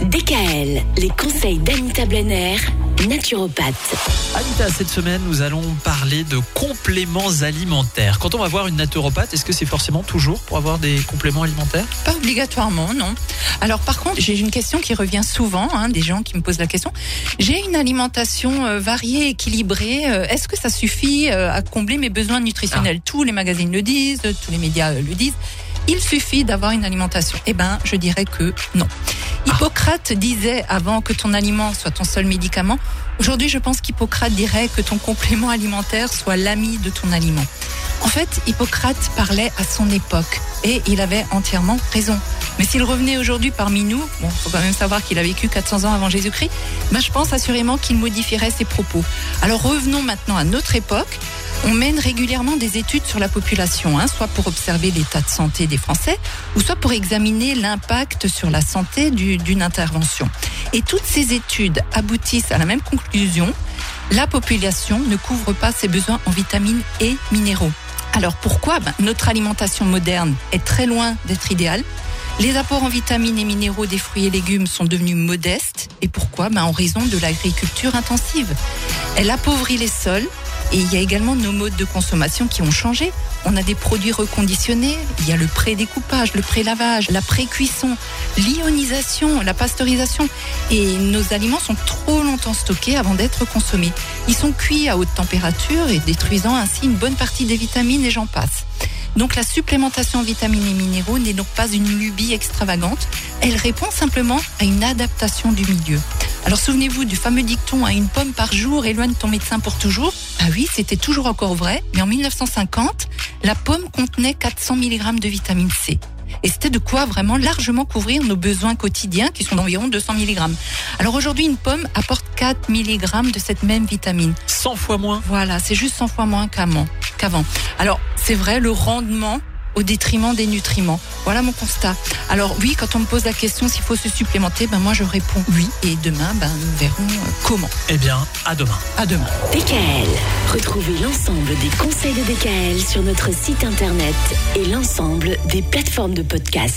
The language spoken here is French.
DKL, les conseils d'Anita Blenner, naturopathe. Anita, cette semaine, nous allons parler de compléments alimentaires. Quand on va voir une naturopathe, est-ce que c'est forcément toujours pour avoir des compléments alimentaires? Pas obligatoirement, non. Alors par contre, j'ai une question qui revient souvent, hein, des gens qui me posent la question. J'ai une alimentation euh, variée, équilibrée. euh, Est-ce que ça suffit euh, à combler mes besoins nutritionnels? Tous les magazines le disent, tous les médias euh, le disent. Il suffit d'avoir une alimentation. Eh ben, je dirais que non. Hippocrate disait avant que ton aliment soit ton seul médicament. Aujourd'hui, je pense qu'Hippocrate dirait que ton complément alimentaire soit l'ami de ton aliment. En fait, Hippocrate parlait à son époque et il avait entièrement raison. Mais s'il revenait aujourd'hui parmi nous, bon, faut quand même savoir qu'il a vécu 400 ans avant Jésus-Christ, ben je pense assurément qu'il modifierait ses propos. Alors revenons maintenant à notre époque. On mène régulièrement des études sur la population, hein, soit pour observer l'état de santé des Français, ou soit pour examiner l'impact sur la santé du- d'une intervention. Et toutes ces études aboutissent à la même conclusion la population ne couvre pas ses besoins en vitamines et minéraux. Alors pourquoi? Ben, Notre alimentation moderne est très loin d'être idéale. Les apports en vitamines et minéraux des fruits et légumes sont devenus modestes. Et pourquoi? Ben, En raison de l'agriculture intensive. Elle appauvrit les sols et il y a également nos modes de consommation qui ont changé. On a des produits reconditionnés, il y a le pré-découpage, le pré-lavage, la pré-cuisson, l'ionisation, la pasteurisation. Et nos aliments sont trop longtemps stockés avant d'être consommés. Ils sont cuits à haute température et détruisant ainsi une bonne partie des vitamines et j'en passe. Donc la supplémentation en vitamines et minéraux n'est donc pas une lubie extravagante, elle répond simplement à une adaptation du milieu. Alors souvenez-vous du fameux dicton à une pomme par jour éloigne ton médecin pour toujours. Ah oui, c'était toujours encore vrai, mais en 1950, la pomme contenait 400 mg de vitamine C. Et c'était de quoi vraiment largement couvrir nos besoins quotidiens qui sont d'environ 200 mg. Alors aujourd'hui, une pomme apporte 4 mg de cette même vitamine. 100 fois moins Voilà, c'est juste 100 fois moins qu'avant. qu'avant. Alors, c'est vrai, le rendement au détriment des nutriments. Voilà mon constat. Alors oui, quand on me pose la question s'il faut se supplémenter, ben moi je réponds oui. Et demain, ben nous verrons euh, comment. Eh bien, à demain. À demain. DKL, retrouvez l'ensemble des conseils de DKL sur notre site internet et l'ensemble des plateformes de podcast.